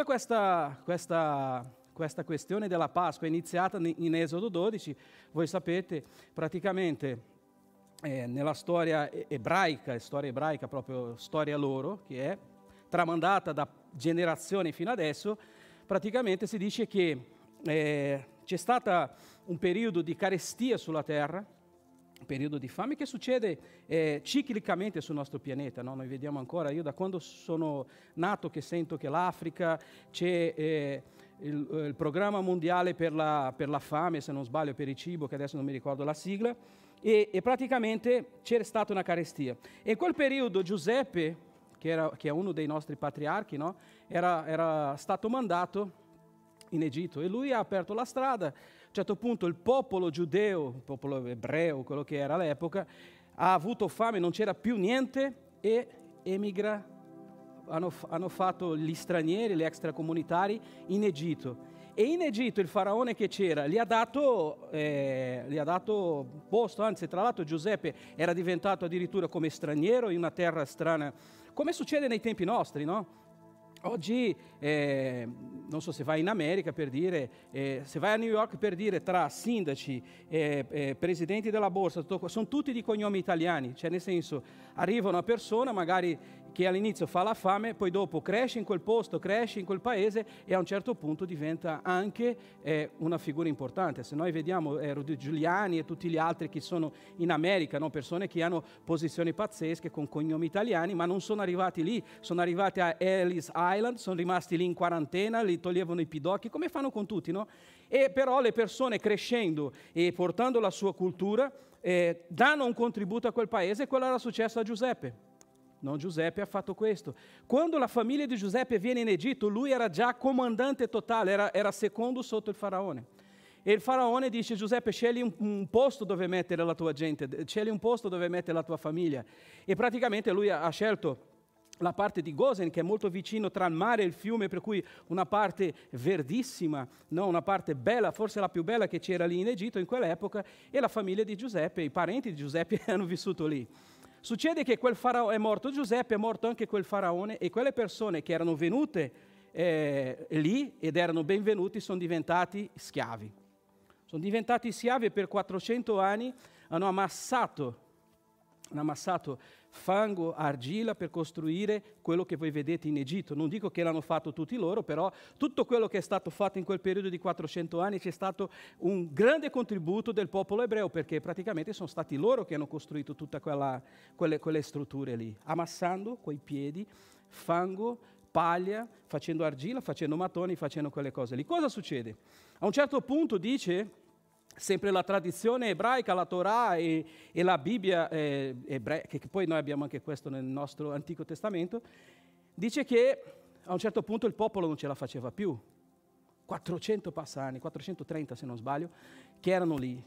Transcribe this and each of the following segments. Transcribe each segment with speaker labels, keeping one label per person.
Speaker 1: tutta questa, questa, questa questione della Pasqua è iniziata in Esodo 12, voi sapete praticamente eh, nella storia ebraica, storia ebraica proprio storia loro, che è tramandata da generazioni fino adesso, praticamente si dice che eh, c'è stato un periodo di carestia sulla terra, periodo di fame che succede eh, ciclicamente sul nostro pianeta. No? Noi vediamo ancora, io da quando sono nato che sento che l'Africa c'è eh, il, il, programma mondiale per la, per la, fame, se non sbaglio, per il cibo, che adesso non mi ricordo la sigla, e, e praticamente c'era stata una carestia. E in quel periodo Giuseppe, che, era, che è uno dei nostri patriarchi, no? era, era stato mandato in Egitto e lui ha aperto la strada. Un certo punto il popolo giudeo, il popolo ebreo, quello che era all'epoca, ha avuto fame, non c'era più niente e emigra, hanno, hanno fatto gli stranieri, gli extracomunitari in Egitto. E in Egitto il faraone che c'era gli ha, dato, eh, gli ha dato posto, anzi tra l'altro Giuseppe era diventato addirittura come straniero in una terra strana, come succede nei tempi nostri, no? Oggi, eh, non so se vai in America per dire, eh, se vai a New York per dire tra sindaci, eh, presidenti della borsa, tutto, sono tutti di cognomi italiani, cioè nel senso arriva una persona magari che all'inizio fa la fame, poi dopo cresce in quel posto, cresce in quel paese e a un certo punto diventa anche eh, una figura importante. Se noi vediamo eh, Rudy Giuliani e tutti gli altri che sono in America, no? persone che hanno posizioni pazzesche con cognomi italiani, ma non sono arrivati lì, sono arrivati a Ellis Island, sono rimasti lì in quarantena, li toglievano i pidocchi, come fanno con tutti, no? E però le persone crescendo e portando la sua cultura eh, danno un contributo a quel paese e quello era successo a Giuseppe. Non Giuseppe ha fatto questo. Quando la famiglia di Giuseppe viene in Egitto, lui era già comandante totale, era, era secondo sotto il faraone. E il faraone dice Giuseppe scegli un, un, posto dove mettere la tua gente, scegli un posto dove mettere la tua famiglia. E praticamente lui ha, ha scelto la parte di Gosen che è molto vicino tra il mare e il fiume, per cui una parte verdissima, no? una parte bella, forse la più bella che c'era lì in Egitto in quell'epoca, e la famiglia di Giuseppe, i parenti di Giuseppe hanno vissuto lì. Succede che quel faraone è morto Giuseppe, è morto anche quel faraone e quelle persone che erano venute eh, lì ed erano benvenuti sono diventati schiavi. Sono diventati schiavi e per 400 anni hanno ammassato, hanno ammassato fango, argilla per costruire quello che voi vedete in Egitto. Non dico che l'hanno fatto tutti loro, però tutto quello che è stato fatto in quel periodo di 400 anni c'è stato un grande contributo del popolo ebreo, perché praticamente sono stati loro che hanno costruito tutte quelle, quelle strutture lì, ammassando quei piedi, fango, paglia, facendo argilla, facendo mattoni, facendo quelle cose lì. Cosa succede? A un certo punto dice sempre la tradizione ebraica, la Torah e, e la Bibbia eh, ebrea, che poi noi abbiamo anche questo nel nostro Antico Testamento, dice che a un certo punto il popolo non ce la faceva più. 400 passani, 430 se non sbaglio, che erano lì.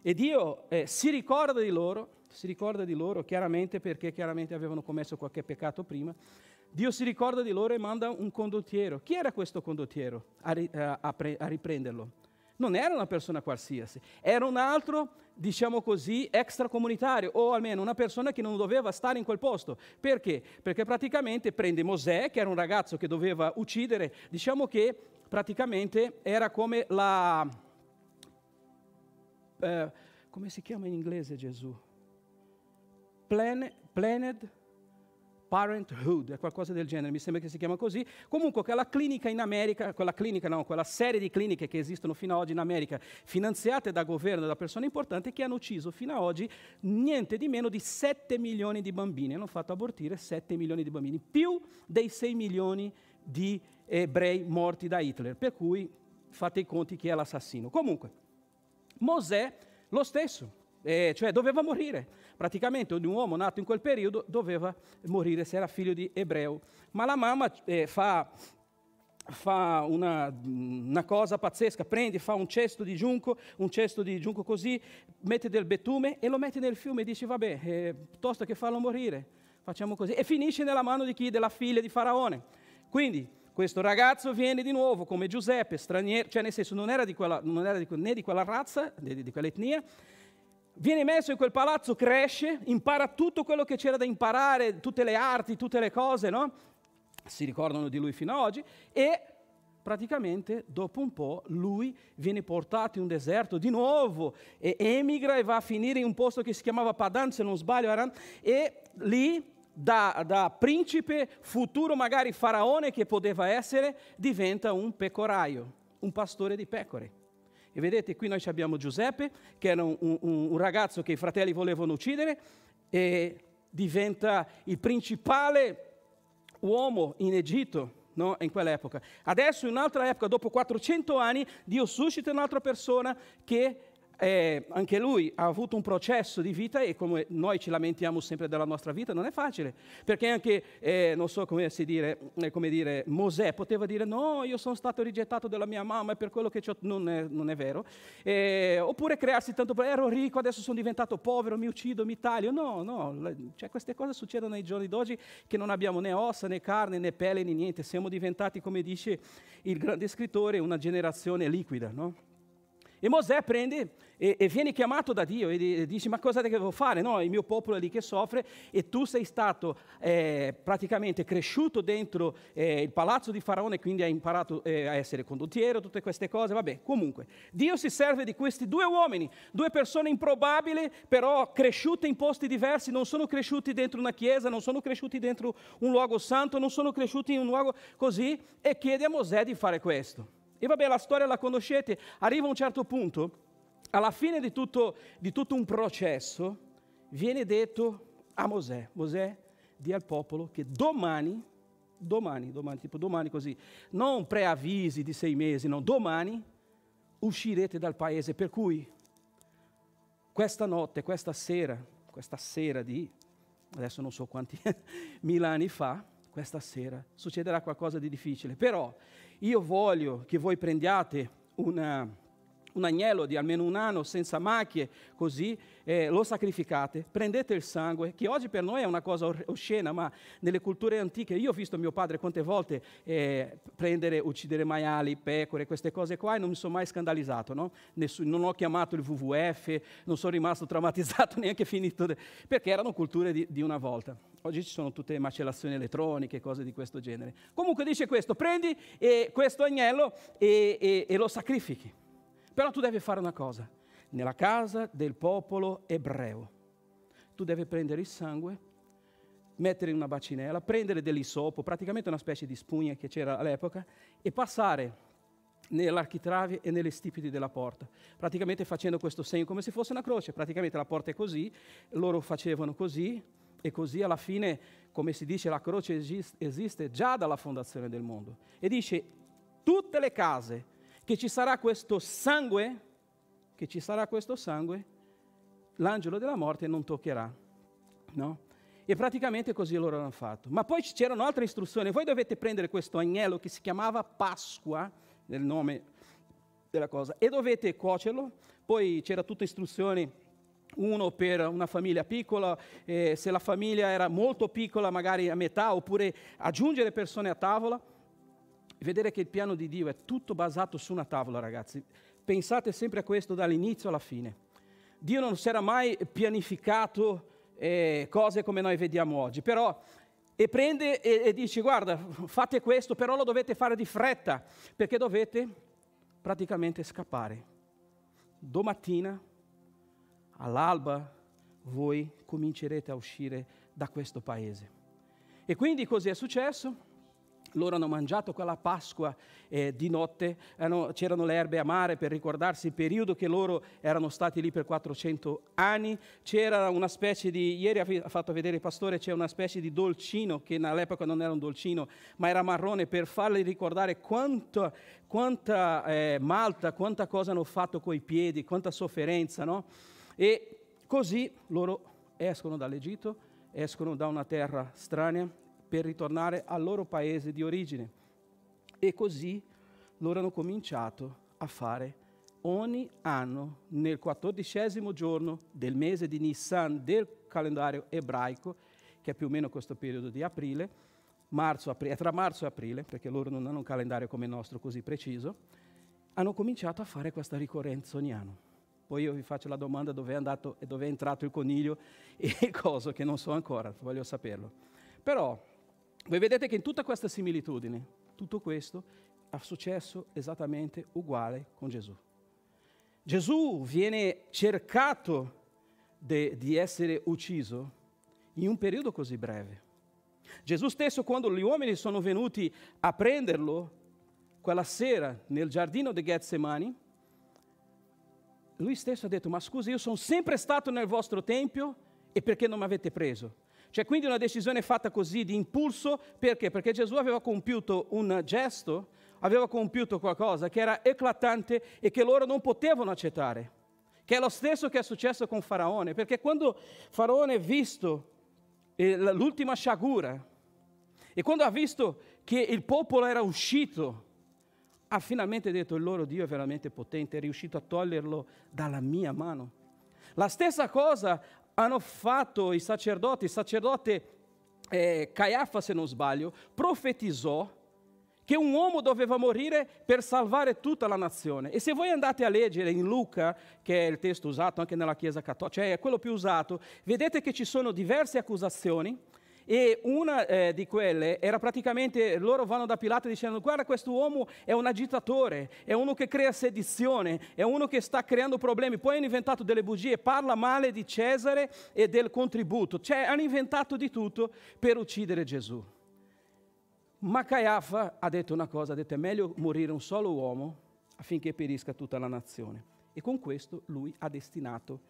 Speaker 1: E Dio eh, si ricorda di loro, si ricorda di loro chiaramente perché chiaramente avevano commesso qualche peccato prima. Dio si ricorda di loro e manda un condottiero. Chi era questo condottiero a, a, a, a riprenderlo? Non era una persona qualsiasi, era un altro, diciamo così, extracomunitario, o almeno una persona che non doveva stare in quel posto. Perché? Perché praticamente prende Mosè, che era un ragazzo che doveva uccidere, diciamo che praticamente era come la... Eh, come si chiama in inglese Gesù? Plan, planned Parenthood, è qualcosa del genere, mi sembra che si chiama così. Comunque quella clinica in America, quella clinica no, quella serie di cliniche che esistono fino ad oggi in America, finanziate da governo e da persone importanti, che hanno ucciso fino ad oggi niente di meno di 7 milioni di bambini, hanno fatto abortire 7 milioni di bambini, più dei 6 milioni di ebrei morti da Hitler, per cui fate i conti chi è l'assassino. Comunque, Mosè lo stesso, eh, cioè doveva morire. Praticamente ogni uomo nato in quel periodo doveva morire se era figlio di ebreo. Ma la mamma eh, fa, fa una, una, cosa pazzesca, prende, fa un cesto di giunco, un cesto di giunco così, mette del betume e lo mette nel fiume e dice vabbè, eh, piuttosto che farlo morire, facciamo così. E finisce nella mano di chi? Della figlia di Faraone. Quindi questo ragazzo viene di nuovo come Giuseppe, straniero, cioè nel senso non era, di quella, non era di, né di quella razza, di, di quell'etnia, viene messo in quel palazzo, cresce, impara tutto quello che c'era da imparare, tutte le arti, tutte le cose, no? si ricordano di lui fino ad oggi, e praticamente dopo un po' lui viene portato in un deserto di nuovo e emigra e va a finire in un posto che si chiamava Padan, se non sbaglio, Aran, e lì da, da, principe futuro magari faraone che poteva essere, diventa un pecoraio, un pastore di pecore. E vedete, qui noi abbiamo Giuseppe, che era un, un, un ragazzo che i fratelli volevano uccidere, e diventa il principale uomo in Egitto no? in quell'epoca. Adesso, in un'altra epoca, dopo 400 anni, Dio suscita un'altra persona che eh, anche lui ha avuto un processo di vita e come noi ci lamentiamo sempre della nostra vita, non è facile, perché anche, eh, non so come, dire, eh, come dire, Mosè poteva dire no, io sono stato rigettato dalla mia mamma e per quello che ho, non è, non è vero, eh, oppure crearsi tanto, ero ricco, adesso sono diventato povero, mi uccido, mi taglio, no, no, cioè, queste cose succedono nei giorni d'oggi che non abbiamo né ossa, né carne, né pelle, né niente, siamo diventati, come dice il grande scrittore, una generazione liquida, no? E Mosè prende e, e, viene chiamato da Dio e dice ma cosa devo fare? No, il mio popolo è lì che soffre e tu sei stato eh, praticamente cresciuto dentro eh, il palazzo di Faraone, quindi hai imparato eh, a essere condottiero, tutte queste cose, vabbè, comunque. Dio si serve di questi due uomini, due persone improbabili, però cresciute in posti diversi, non sono cresciuti dentro una chiesa, non sono cresciuti dentro un luogo santo, non sono cresciuti in un luogo così, e chiede a Mosè di fare questo. E vabbè, la storia la conoscete, arriva a un certo punto, alla fine di tutto, di tutto un processo, viene detto a Mosè, Mosè, di al popolo che domani, domani, domani, tipo domani così, non preavvisi di sei mesi, no, domani uscirete dal paese, per cui questa notte, questa sera, questa sera di, adesso non so quanti mila anni fa, questa sera succederà qualcosa di difficile, però io voglio che voi prendiate una, un agnello di almeno un anno senza macchie, così eh, lo sacrificate, prendete il sangue, che oggi per noi è una cosa oscena, ma nelle culture antiche, io ho visto mio padre quante volte eh, prendere, uccidere maiali, pecore, queste cose qua e non mi sono mai scandalizzato, no? Nessun, non ho chiamato il WWF, non sono rimasto traumatizzato neanche finito, de, perché erano culture di, di una volta. Oggi ci sono tutte macellazioni elettroniche, cose di questo genere. Comunque dice questo, prendi eh, questo agnello e, e, e lo sacrifichi. Però tu devi fare una cosa, nella casa del popolo ebreo. Tu devi prendere il sangue, mettere in una bacinella, prendere dell'isopo, praticamente una specie di spugna che c'era all'epoca, e passare nell'architrave e nelle stipiti della porta, praticamente facendo questo segno come se fosse una croce, praticamente la porta è così, loro facevano così e così alla fine, come si dice, la croce esiste già dalla fondazione del mondo. E dice, tutte le case che ci sarà questo sangue, che ci sarà questo sangue, l'angelo della morte non toccherà. No? E praticamente così loro hanno fatto. Ma poi c'erano altre istruzioni. Voi dovete prendere questo agnello che si chiamava Pasqua, nel nome della cosa, e dovete cuocerlo. Poi c'era tutta istruzioni uno per una famiglia piccola, eh, se la famiglia era molto piccola magari a metà, oppure aggiungere persone a tavola. Vedere che il piano di Dio è tutto basato su una tavola, ragazzi. Pensate sempre a questo dall'inizio alla fine. Dio non si era mai pianificato eh, cose come noi vediamo oggi, però e prende e, e dice guarda, fate questo, però lo dovete fare di fretta, perché dovete praticamente scappare. Domattina all'alba voi comincerete a uscire da questo paese. E quindi così è successo. Loro hanno mangiato quella Pasqua eh, di notte, hanno, c'erano le erbe amare per ricordarsi il periodo che loro erano stati lì per 400 anni. C'era una specie di, ieri ha fatto vedere il pastore, c'è una specie di dolcino che all'epoca non era un dolcino, ma era marrone per farli ricordare quanto, quanta eh, malta, quanta cosa hanno fatto coi piedi, quanta sofferenza, no? E così loro escono dall'Egitto, escono da una terra strana per ritornare al loro paese di origine. E così loro hanno cominciato a fare ogni anno, nel quattordicesimo giorno del mese di Nissan del calendario ebraico, che è più o meno questo periodo di aprile, marzo, aprile, tra marzo e aprile, perché loro non hanno un calendario come il nostro così preciso, hanno cominciato a fare questa ricorrenza ogni anno. Poi io vi faccio la domanda dove è andato e dove è entrato il coniglio e cosa che non so ancora, voglio saperlo. Però voi vedete che in tutta questa similitudine, tutto questo è successo esattamente uguale con Gesù. Gesù viene cercato di essere ucciso in un periodo così breve. Gesù stesso, quando gli uomini sono venuti a prenderlo quella sera nel giardino di Getsemani, lui stesso ha detto, ma scusi, io sono sempre stato nel vostro tempio e perché non mi avete preso? Cioè quindi una decisione fatta così di impulso, perché? Perché Gesù aveva compiuto un gesto, aveva compiuto qualcosa che era eclatante e che loro non potevano accettare, che è lo stesso che è successo con Faraone, perché quando Faraone ha visto eh, l'ultima sciagura e quando ha visto che il popolo era uscito, ha finalmente detto il loro Dio è veramente potente, è riuscito a toglierlo dalla mia mano. La stessa cosa hanno fatto i sacerdoti, il sacerdote eh, Caiafa, se non sbaglio, profetizzò che un uomo doveva morire per salvare tutta la nazione. E se voi andate a leggere in Luca, che è il testo usato anche nella Chiesa cattolica, cioè è quello più usato, vedete che ci sono diverse accusazioni e una eh, di quelle era praticamente, loro vanno da Pilato dicendo, guarda questo uomo è un agitatore, è uno che crea sedizione, è uno che sta creando problemi, poi hanno inventato delle bugie, parla male di Cesare e del contributo, cioè hanno inventato di tutto per uccidere Gesù. Ma Caiafa ha detto una cosa, ha detto è meglio morire un solo uomo affinché perisca tutta la nazione. E con questo lui ha destinato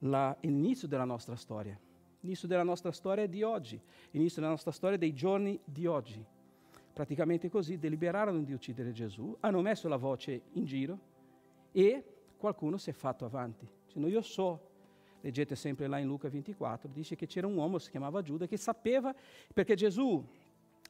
Speaker 1: l'inizio della nostra storia. L'inizio della nostra storia di oggi, l'inizio della nostra storia dei giorni di oggi. Praticamente così deliberarono di uccidere Gesù, hanno messo la voce in giro e qualcuno si è fatto avanti. Dicendo, io so, leggete sempre là in Luca 24, dice che c'era un uomo, si chiamava Giuda, che sapeva, perché Gesù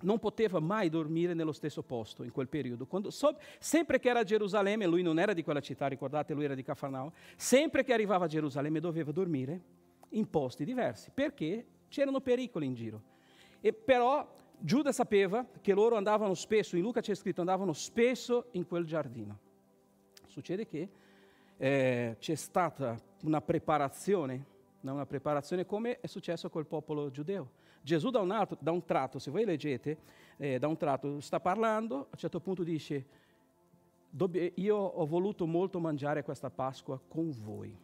Speaker 1: non poteva mai dormire nello stesso posto in quel periodo. Quando, so, sempre che era a Gerusalemme, lui non era di quella città, ricordate, lui era di Cafarnao, sempre che arrivava a Gerusalemme doveva dormire in posti diversi, perché c'erano pericoli in giro. E però Giuda sapeva che loro andavano spesso, in Luca c'è scritto, andavano spesso in quel giardino. Succede che eh, c'è stata una preparazione, una preparazione come è successo col popolo giudeo. Gesù da un, altro, da un tratto, se voi leggete, eh, da un tratto sta parlando, a un certo punto dice, io ho voluto molto mangiare questa Pasqua con voi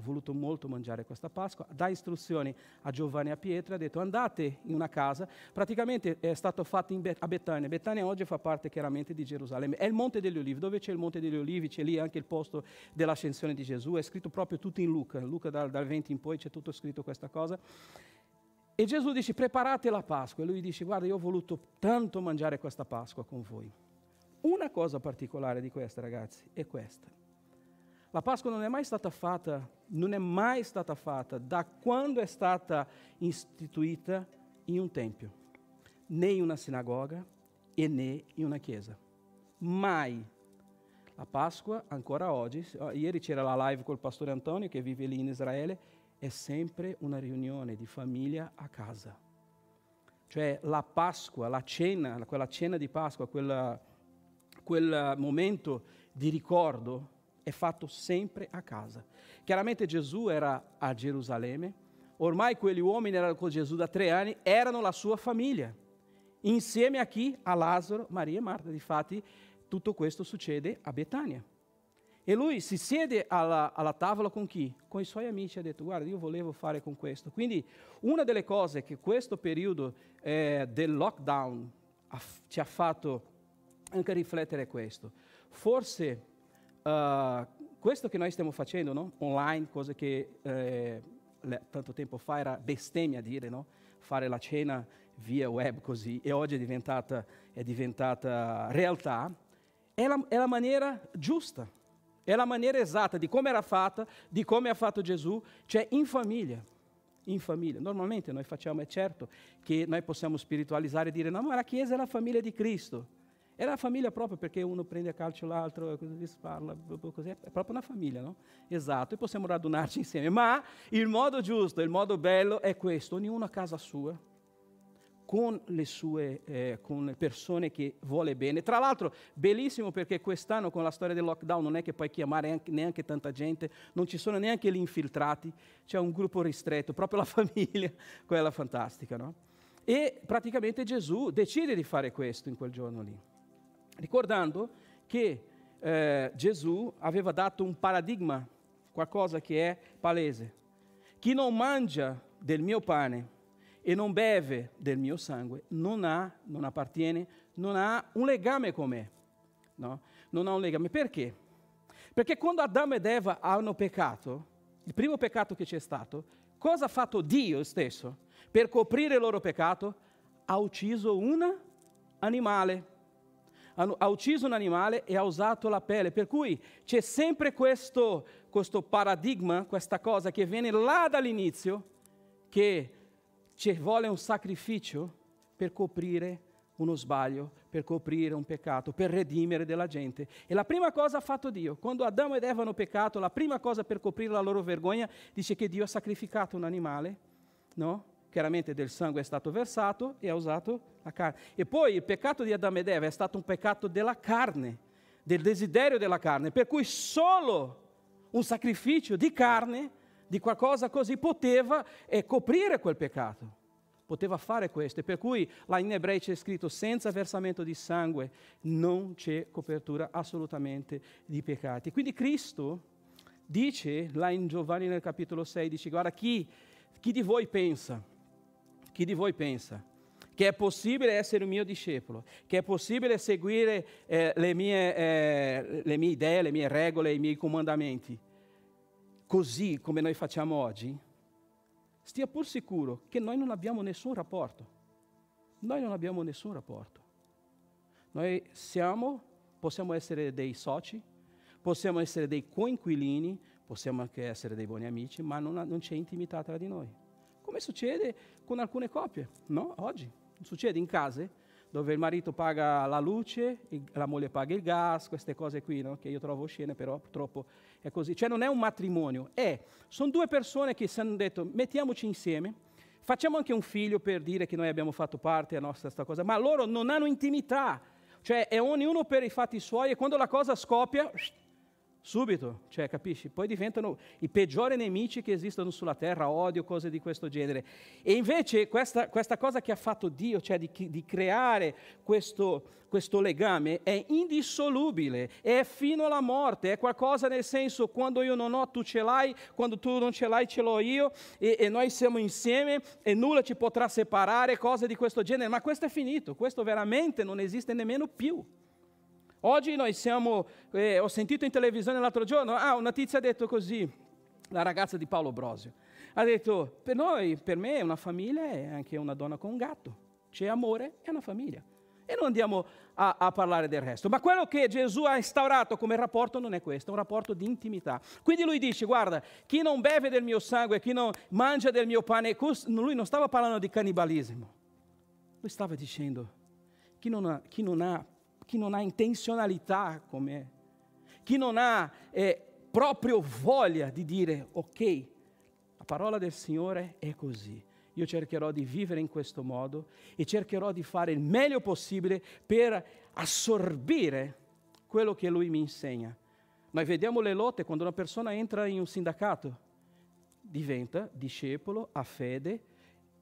Speaker 1: voluto molto mangiare questa Pasqua, dà istruzioni a Giovanni e a Pietro, ha detto andate in una casa, praticamente è stato fatto Be- a Betania, Betania oggi fa parte chiaramente di Gerusalemme, è il Monte degli Olivi, dove c'è il Monte degli Olivi c'è lì anche il posto dell'ascensione di Gesù, è scritto proprio tutto in Luca, Luca dal, dal 20 in poi c'è tutto scritto questa cosa. E Gesù dice preparate la Pasqua. E lui dice guarda io ho voluto tanto mangiare questa Pasqua con voi. Una cosa particolare di questa ragazzi è questa. La Pasqua non è mai stata fatta, non è mai stata fatta da quando è stata istituita in un tempio, né in una sinagoga e né in una chiesa. Mai. La Pasqua, ancora oggi, ieri c'era la live col pastore Antonio che vive lì in Israele, è sempre una riunione di famiglia a casa. Cioè la Pasqua, la cena, quella cena di Pasqua, quella, quel momento di ricordo, è fatto sempre a casa. Chiaramente Gesù era a Gerusalemme, ormai quegli uomini erano con Gesù da tre anni, erano la sua famiglia, insieme a chi? A Lazzaro, Maria e Marta. Difatti tutto questo succede a Betania. E lui si siede alla, alla, tavola con chi? Con i suoi amici, ha detto guarda io volevo fare con questo. Quindi una delle cose che questo periodo eh, del lockdown ha, ci ha fatto anche riflettere è questo. Forse Uh, questo che noi stiamo facendo, no? online, cosa che eh, tanto tempo fa era bestemmia dire, no? fare la cena via web così, e oggi è diventata, è diventata realtà, è la, è la maniera giusta, è la maniera esatta di come era fatta, di come ha fatto Gesù, cioè in famiglia. In famiglia. Normalmente noi facciamo, è certo che noi possiamo spiritualizzare e dire no, ma la Chiesa è la famiglia di Cristo. Era la famiglia proprio perché uno prende a calcio si parla, così, è proprio una famiglia, no? Esatto, e possiamo radunarci insieme. Ma il modo giusto, il modo bello è questo, ognuno a casa sua, con le sue eh, con le persone che vuole bene. Tra l'altro, bellissimo perché quest'anno con la storia del lockdown non è che puoi chiamare neanche tanta gente, non ci sono neanche gli infiltrati, c'è un gruppo ristretto, proprio la famiglia, quella fantastica, no? E praticamente Gesù decide di fare questo in quel giorno lì, ricordando che eh, Gesù aveva dato un paradigma, qualcosa che è palese. Chi non mangia del mio pane e non beve del mio sangue non ha, non appartiene, non ha un legame con me. No? Non ha un legame. Perché? Perché quando Adamo ed Eva hanno peccato, il primo peccato che c'è stato, cosa ha fatto Dio stesso per coprire il loro peccato? Ha ucciso un animale ha ucciso un animale e ha usato la pelle. Per cui c'è sempre questo, questo paradigma, questa cosa che viene là dall'inizio, che ci vuole un sacrificio per coprire uno sbaglio, per coprire un peccato, per redimere della gente. E la prima cosa ha fatto Dio. Quando Adamo ed Eva hanno peccato, la prima cosa per coprire la loro vergogna, dice che Dio ha sacrificato un animale, no? Chiaramente del sangue è stato versato e ha usato la carne. E poi il peccato di Adamo ed Eva è stato un peccato della carne, del desiderio della carne, per cui solo un sacrificio di carne, di qualcosa così, poteva eh, coprire quel peccato. Poteva fare questo, e per cui là in ebrei c'è scritto senza versamento di sangue non c'è copertura assolutamente di peccati. Quindi Cristo dice, là in Giovanni nel capitolo 6, dice guarda chi, chi di voi pensa chi di voi pensa che è possibile essere un mio discepolo, che è possibile seguire eh, le, mie, eh, le mie idee, le mie regole, i miei comandamenti, così come noi facciamo oggi, stia pur sicuro che noi non abbiamo nessun rapporto. Noi non abbiamo nessun rapporto. Noi siamo, possiamo essere dei soci, possiamo essere dei coinquilini, possiamo anche essere dei buoni amici, ma non, non c'è intimità tra di noi come succede con alcune coppie, no? Oggi succede in case dove il marito paga la luce, la moglie paga il gas, queste cose qui, no? che io trovo scene, però purtroppo è così. Cioè non è un matrimonio, è, sono due persone che si hanno detto mettiamoci insieme, facciamo anche un figlio per dire che noi abbiamo fatto parte della nostra sta cosa, ma loro non hanno intimità, cioè è ognuno per i fatti suoi e quando la cosa scoppia, Subito, cioè, capisci? Poi diventano i peggiori nemici che esistono sulla terra, odio, cose di questo genere. E invece questa, questa cosa che ha fatto Dio, cioè di, di creare questo, questo, legame, è indissolubile, è fino alla morte, è qualcosa nel senso quando io non ho tu ce l'hai, quando tu non ce l'hai ce l'ho io, e, e noi siamo insieme e nulla ci potrà separare, cose di questo genere. Ma questo è finito, questo veramente non esiste nemmeno più. Oggi noi siamo, eh, ho sentito in televisione l'altro giorno, ah, una tizia ha detto così, la ragazza di Paolo Brosio, ha detto, per noi, per me una famiglia è anche una donna con un gatto, c'è amore, è una famiglia. E non andiamo a, a, parlare del resto. Ma quello che Gesù ha instaurato come rapporto non è questo, è un rapporto di intimità. Quindi lui dice, guarda, chi non beve del mio sangue, chi non mangia del mio pane, lui non stava parlando di cannibalismo. Lui stava dicendo, chi non ha, chi non ha chi non ha intenzionalità come chi non ha eh, proprio voglia di dire ok, la parola del Signore è così. Io cercherò di vivere in questo modo e cercherò di fare il meglio possibile per assorbire quello che Lui mi insegna. Noi vediamo le lotte quando una persona entra in un sindacato, diventa discepolo, ha fede,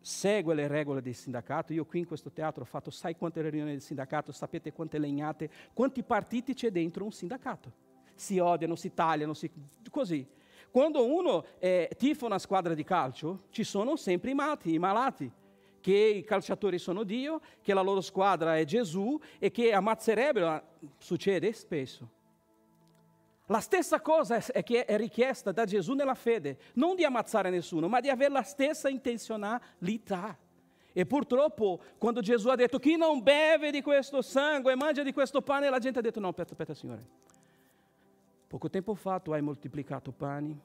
Speaker 1: segue le regole del sindacato. Io qui in questo teatro ho fatto, sai quante riunioni del sindacato, sapete quante legnate, quanti partiti c'è dentro un sindacato. Si odiano, si tagliano, si... così. Quando uno eh, tifa una squadra di calcio, ci sono sempre i mati, i malati, che i calciatori sono Dio, che la loro squadra è Gesù e che ammazzerebbero, succede spesso. La stessa cosa è che è richiesta da Gesù nella fede, non di ammazzare nessuno, ma di avere la stessa intenzionalità. E purtroppo, quando Gesù ha detto chi non beve di questo sangue e mangia di questo pane, la gente ha detto no, aspetta, aspetta Signore. Poco tempo fa tu hai moltiplicato pani,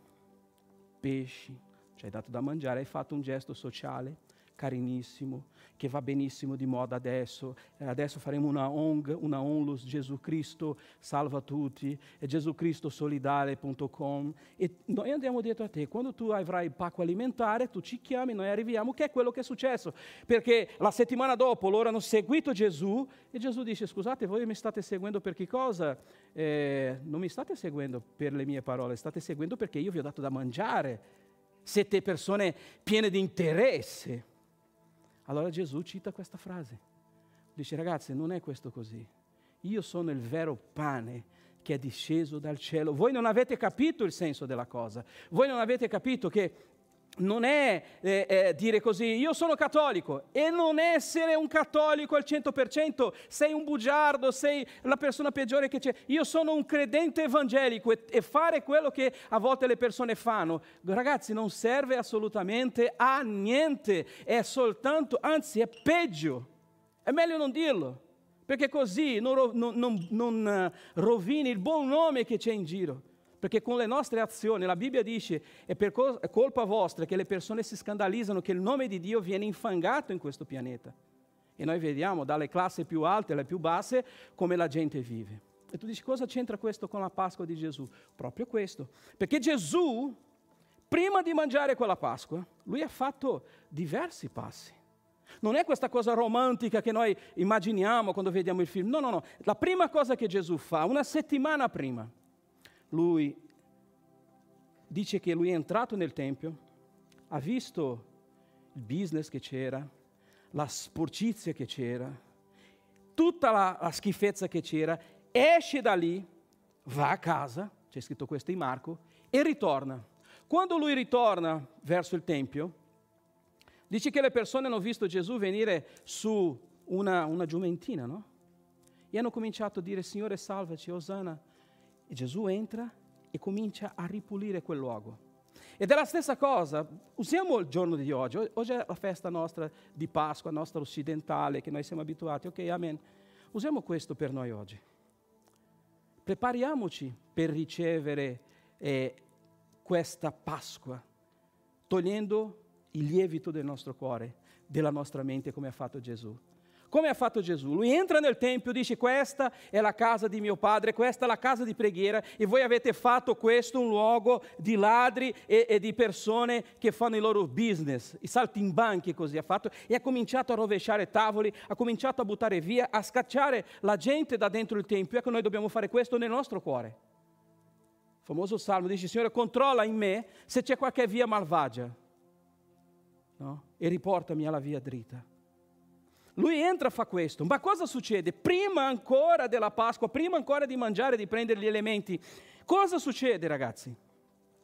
Speaker 1: pesci, ci hai dato da mangiare, hai fatto un gesto sociale, carinissimo, che va benissimo di moda adesso. Eh, adesso faremo una ONG, una ONLUS Gesù Cristo salva tutti, è gesùcristosolidale.com e noi andiamo dietro a te. Quando tu avrai il pacco alimentare, tu ci chiami, noi arriviamo, che è quello che è successo. Perché la settimana dopo loro hanno seguito Gesù e Gesù dice, scusate, voi mi state seguendo per che cosa? Eh, non mi state seguendo per le mie parole, state seguendo perché io vi ho dato da mangiare. Siete persone piene di interesse. Allora Gesù cita questa frase. Dice ragazzi, non è questo così. Io sono il vero pane che è disceso dal cielo. Voi non avete capito il senso della cosa. Voi non avete capito che non è eh, eh, dire così, io sono cattolico, e non essere un cattolico al 100%, sei un bugiardo, sei la persona peggiore che c'è. Io sono un credente evangelico e, e fare quello che a volte le persone fanno, ragazzi, non serve assolutamente a niente, è soltanto, anzi è peggio, è meglio non dirlo, perché così non, non, non, non eh, rovini il buon nome che c'è in giro. Perché con le nostre azioni, la Bibbia dice, è per colpa vostra che le persone si scandalizzano che il nome di Dio viene infangato in questo pianeta. E noi vediamo dalle classi più alte alle più basse come la gente vive. E tu dici cosa c'entra questo con la Pasqua di Gesù? Proprio questo. Perché Gesù, prima di mangiare quella Pasqua, lui ha fatto diversi passi. Non è questa cosa romantica che noi immaginiamo quando vediamo il film. No, no, no. La prima cosa che Gesù fa, una settimana prima, lui dice che lui è entrato nel Tempio, ha visto il business che c'era, la sporcizia che c'era, tutta la, la schifezza che c'era, esce da lì, va a casa, c'è scritto questo in Marco, e ritorna. Quando lui ritorna verso il Tempio, dice che le persone hanno visto Gesù venire su una, una giumentina, no? E hanno cominciato a dire, Signore salvaci, Osana, e Gesù entra e comincia a ripulire quel luogo. Ed è la stessa cosa, usiamo il giorno di oggi, oggi è la festa nostra di Pasqua, nostra occidentale, che noi siamo abituati, ok, amen. Usiamo questo per noi oggi. Prepariamoci per ricevere eh, questa Pasqua, togliendo il lievito del nostro cuore, della nostra mente, come ha fatto Gesù. Come ha fatto Gesù? Lui entra nel Tempio e dice questa è la casa di mio padre, questa è la casa di preghiera e voi avete fatto questo un luogo di ladri e, e di persone che fanno il loro business, i saltimbanchi così ha fatto e ha cominciato a rovesciare tavoli, ha cominciato a buttare via, a scacciare la gente da dentro il Tempio. Ecco noi dobbiamo fare questo nel nostro cuore. Il famoso salmo dice Signore controlla in me se c'è qualche via malvagia no? e riportami alla via dritta. Lui entra e fa questo, ma cosa succede? Prima ancora della Pasqua, prima ancora di mangiare, di prendere gli elementi, cosa succede ragazzi?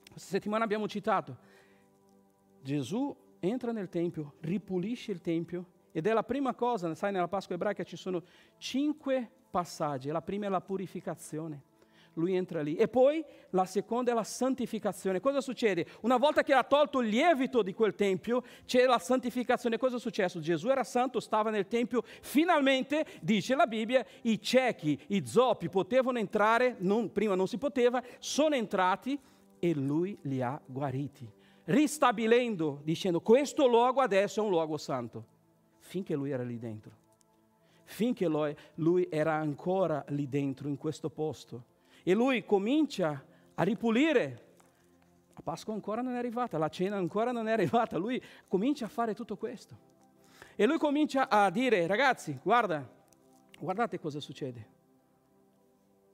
Speaker 1: Questa settimana abbiamo citato, Gesù entra nel Tempio, ripulisce il Tempio ed è la prima cosa, sai nella Pasqua ebraica ci sono cinque passaggi, la prima è la purificazione lui entra lì. E poi la seconda è la santificazione. Cosa succede? Una volta che ha tolto il lievito di quel tempio, c'è la santificazione. Cosa è successo? Gesù era santo, stava nel tempio, finalmente, dice la Bibbia, i ciechi, i zoppi potevano entrare, non, prima non si poteva, sono entrati e lui li ha guariti, ristabilendo, dicendo questo luogo adesso è un luogo santo, finché lui era lì dentro, finché lui era ancora lì dentro, in questo posto e lui comincia a ripulire. La Pasqua ancora non è arrivata, la cena ancora non è arrivata, lui comincia a fare tutto questo. E lui comincia a dire, ragazzi, guarda, guardate cosa succede.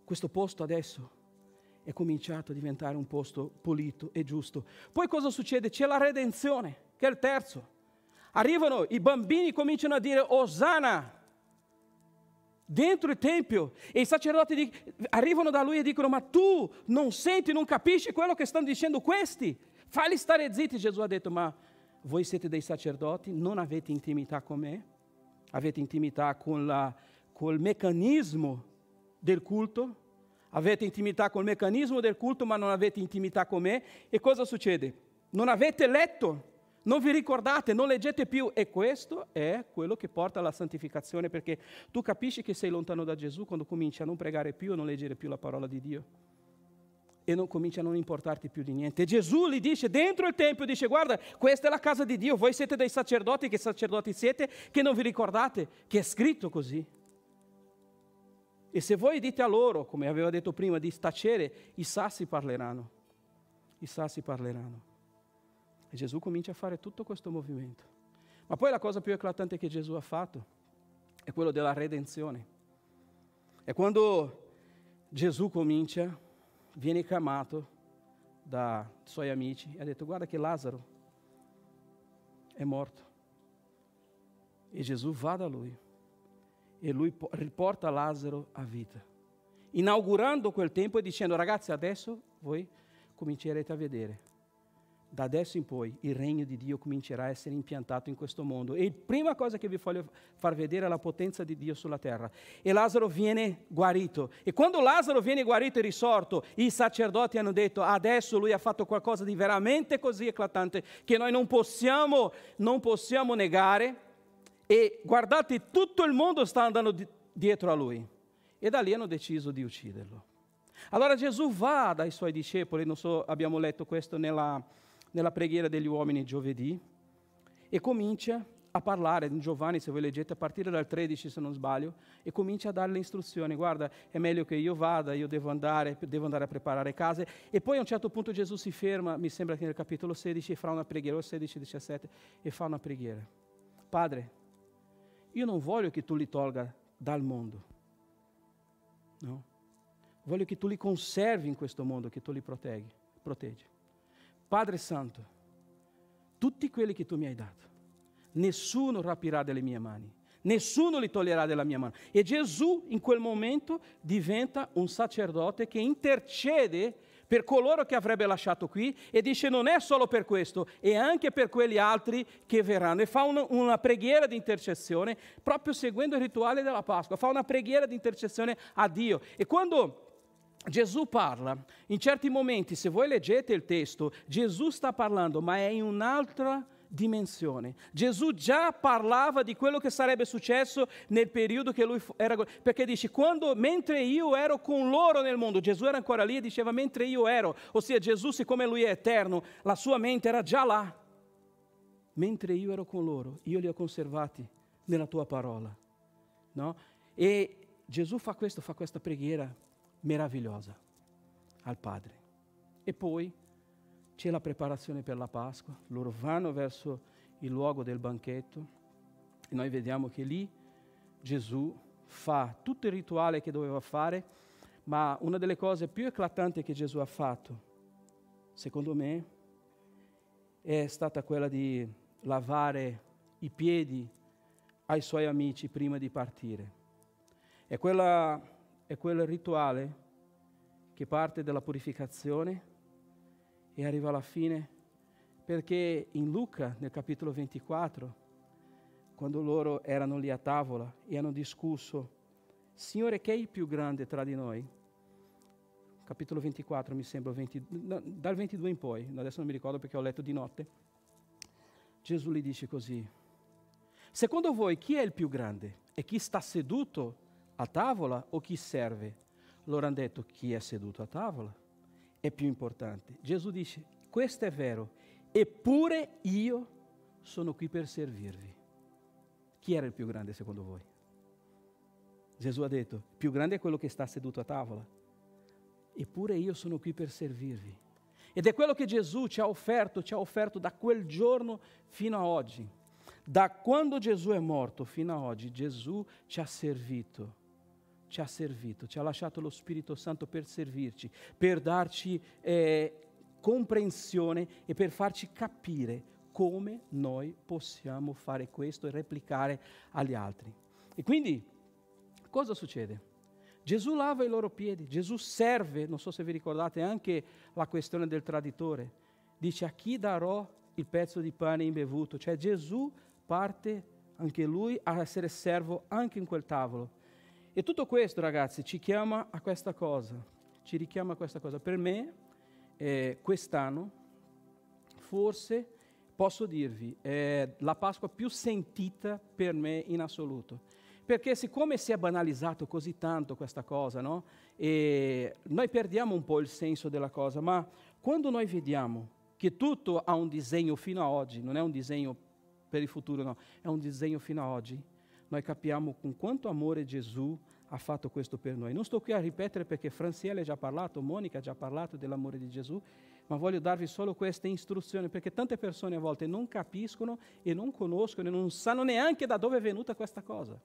Speaker 1: Questo posto adesso è cominciato a diventare un posto pulito e giusto. Poi cosa succede? C'è la redenzione, che è il terzo. Arrivano i bambini, cominciano a dire Osana dentro il Tempio e i sacerdoti arrivano da lui e dicono ma tu non senti, non capisci quello che stanno dicendo questi? Falli stare zitti, Gesù ha detto ma voi siete dei sacerdoti, non avete intimità con me, avete intimità con, col meccanismo del culto, avete intimità col meccanismo del culto ma non avete intimità con me e cosa succede? Non avete letto non vi ricordate, non leggete più e questo è quello che porta alla santificazione perché tu capisci che sei lontano da Gesù quando cominci a non pregare più, a non leggere più la parola di Dio e non comincia a non importarti più di niente. E Gesù gli dice dentro il Tempio, dice guarda, questa è la casa di Dio, voi siete dei sacerdoti, che sacerdoti siete, che non vi ricordate che è scritto così. E se voi dite a loro, come aveva detto prima, di stacere, i sassi parleranno. I sassi parleranno. E Gesù comincia a fare tutto questo movimento. Ma poi la cosa più eclatante che Gesù ha fatto è quello della redenzione. È quando Gesù comincia, viene chiamato dai suoi amici e ha detto guarda che Lazzaro è morto. E Gesù va da lui e lui riporta Lazzaro a vita, inaugurando quel tempo e dicendo ragazzi adesso voi comincerete a vedere da adesso in poi il regno di Dio comincerà a essere impiantato in questo mondo. E la prima cosa che vi voglio far vedere è la potenza di Dio sulla terra. E Lazzaro viene guarito. E quando Lazzaro viene guarito e risorto, i sacerdoti hanno detto adesso lui ha fatto qualcosa di veramente così eclatante che noi non possiamo, non possiamo negare. E guardate, tutto il mondo sta andando di, dietro a lui. E da lì hanno deciso di ucciderlo. Allora Gesù va dai suoi discepoli, non so, abbiamo letto questo nella nella preghiera degli uomini giovedì e comincia a parlare in Giovanni, se voi leggete, a partire dal 13 se non sbaglio, e comincia a dare le istruzioni, guarda, è meglio che io vada, io devo andare, devo andare a preparare case, e poi a un certo punto Gesù si ferma, mi sembra che nel capitolo 16, e fa una preghiera, o 16, 17, e fa una preghiera. Padre, io non voglio che tu li tolga dal mondo, no? Voglio che tu li conservi in questo mondo, che tu li proteggi. proteggi. Padre Santo, tutti quelli che tu mi hai dato, nessuno rapirà dalle mie mani, nessuno li toglierà dalla mia mano. E Gesù in quel momento diventa un sacerdote che intercede per coloro che avrebbe lasciato qui e dice non è solo per questo, è anche per quegli altri che verranno. E fa una, una preghiera di intercessione proprio seguendo il rituale della Pasqua, fa una preghiera di intercessione a Dio. E quando Gesù parla, in certi momenti, se voi leggete il testo, Gesù sta parlando, ma è in un'altra dimensione. Gesù già parlava di quello che sarebbe successo nel periodo che lui era, perché dice, quando, mentre io ero con loro nel mondo, Gesù era ancora lì e diceva, mentre io ero, ossia Gesù, siccome lui è eterno, la sua mente era già là. Mentre io ero con loro, io li ho conservati nella tua parola. No? E Gesù fa questo, fa questa preghiera meravigliosa al Padre. E poi c'è la preparazione per la Pasqua, loro vanno verso il luogo del banchetto e noi vediamo che lì Gesù fa tutto il rituale che doveva fare, ma una delle cose più eclatanti che Gesù ha fatto, secondo me, è stata quella di lavare i piedi ai suoi amici prima di partire. È quella è quel rituale che parte dalla purificazione e arriva alla fine, perché in Luca, nel capitolo 24, quando loro erano lì a tavola e hanno discusso, Signore, che è il più grande tra di noi? Capitolo 24, mi sembra, 20, no, dal 22 in poi, adesso non mi ricordo perché ho letto di notte. Gesù gli dice così, secondo voi chi è il più grande? E chi sta seduto a tavola o chi serve? Loro hanno detto chi è seduto a tavola è più importante. Gesù dice, questo è vero, eppure io sono qui per servirvi. Chi era il più grande secondo voi? Gesù ha detto, più grande è quello che sta seduto a tavola, eppure io sono qui per servirvi. Ed è quello che Gesù ci ha offerto, ci ha offerto da quel giorno fino a oggi. Da quando Gesù è morto fino a oggi, Gesù ci ha servito ci ha servito, ci ha lasciato lo Spirito Santo per servirci, per darci eh, comprensione e per farci capire come noi possiamo fare questo e replicare agli altri. E quindi cosa succede? Gesù lava i loro piedi, Gesù serve, non so se vi ricordate anche la questione del traditore, dice a chi darò il pezzo di pane imbevuto, cioè Gesù parte anche lui a essere servo anche in quel tavolo. E tutto questo, ragazzi, ci chiama a questa cosa, ci richiama a questa cosa. Per me, eh, quest'anno, forse posso dirvi, è la Pasqua più sentita per me in assoluto. Perché siccome si è banalizzato così tanto questa cosa, no? E noi perdiamo un po' il senso della cosa, ma quando noi vediamo che tutto ha un disegno fino a oggi, non è un disegno per il futuro, no, è un disegno fino a oggi, noi capiamo con quanto amore Gesù ha fatto questo per noi. Non sto qui a ripetere perché Franciele ha già parlato, Monica ha già parlato dell'amore di Gesù, ma voglio darvi solo queste istruzioni perché tante persone a volte non capiscono e non conoscono e non sanno neanche da dove è venuta questa cosa.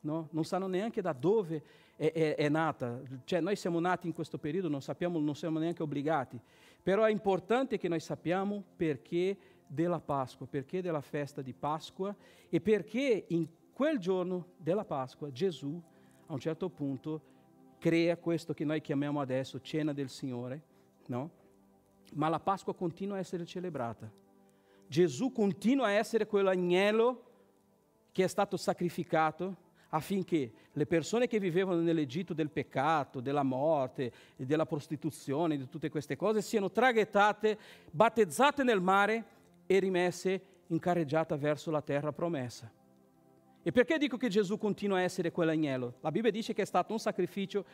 Speaker 1: No? Non sanno neanche da dove è, è, è, nata. Cioè, noi siamo nati in questo periodo, non sappiamo, non siamo neanche obbligati. Però è importante che noi sappiamo perché della Pasqua, perché della festa di Pasqua e perché in quel giorno della Pasqua Gesù a un certo punto crea questo che noi chiamiamo adesso cena del Signore, no? Ma la Pasqua continua a essere celebrata. Gesù continua a essere quell'agnello che è stato sacrificato affinché le persone che vivevano nell'Egitto del peccato, della morte, della prostituzione, di tutte queste cose, siano traghettate, battezzate nel mare e rimesse in carreggiata verso la terra promessa. E perché dico che Gesù continua a essere quell'agnello? La Bibbia dice che è stato un sacrificio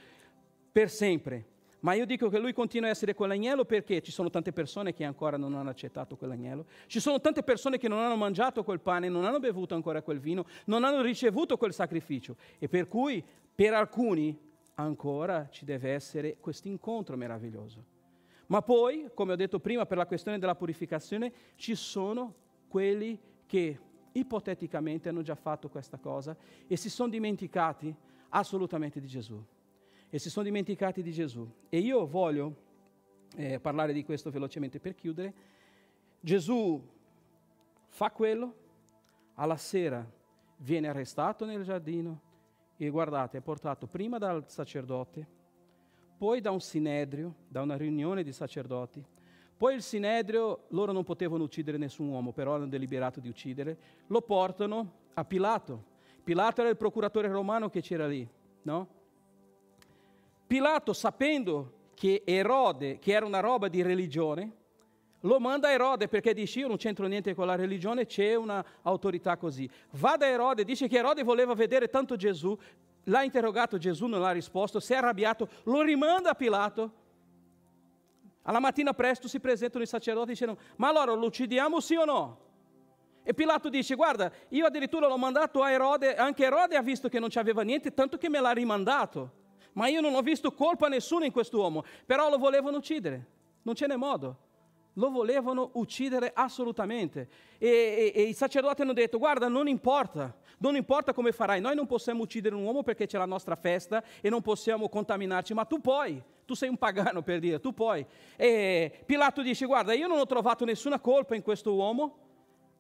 Speaker 1: per sempre, ma io dico che lui continua a essere quell'agnello perché ci sono tante persone che ancora non hanno accettato quell'agnello, ci sono tante persone che non hanno mangiato quel pane, non hanno bevuto ancora quel vino, non hanno ricevuto quel sacrificio e per cui per alcuni ancora ci deve essere questo incontro meraviglioso. Ma poi, come ho detto prima, per la questione della purificazione, ci sono quelli che ipoteticamente hanno già fatto questa cosa e si sono dimenticati assolutamente di Gesù e si sono dimenticati di Gesù. E io voglio eh, parlare di questo velocemente per chiudere. Gesù fa quello, alla sera viene arrestato nel giardino e guardate, è portato prima dal sacerdote, poi da un sinedrio, da una riunione di sacerdoti, poi il sinedrio, loro non potevano uccidere nessun uomo, però hanno deliberato di uccidere, lo portano a Pilato. Pilato era il procuratore romano che c'era lì, no? Pilato, sapendo che Erode, che era una roba di religione, lo manda a Erode perché dice io non c'entro niente con la religione, c'è un'autorità così. Va da Erode, dice che Erode voleva vedere tanto Gesù, l'ha interrogato Gesù, non ha risposto, si è arrabbiato, lo rimanda a Pilato. Alla mattina presto si presentano i sacerdoti e dicono ma allora lo uccidiamo sì o no? E Pilato dice guarda io addirittura l'ho mandato a Erode, anche Erode ha visto che non c'aveva niente, tanto che me l'ha rimandato ma io non ho visto colpa nessuna in quest'uomo, però lo volevano uccidere, non ce n'è modo. Lo volevano uccidere assolutamente. E, e, e, i sacerdoti hanno detto, guarda, non importa, non importa come farai, noi non possiamo uccidere un uomo perché c'è la nostra festa e non possiamo contaminarci, ma tu puoi, tu sei un pagano per dire, tu puoi. E Pilato dice, guarda, io non ho trovato nessuna colpa in questo uomo,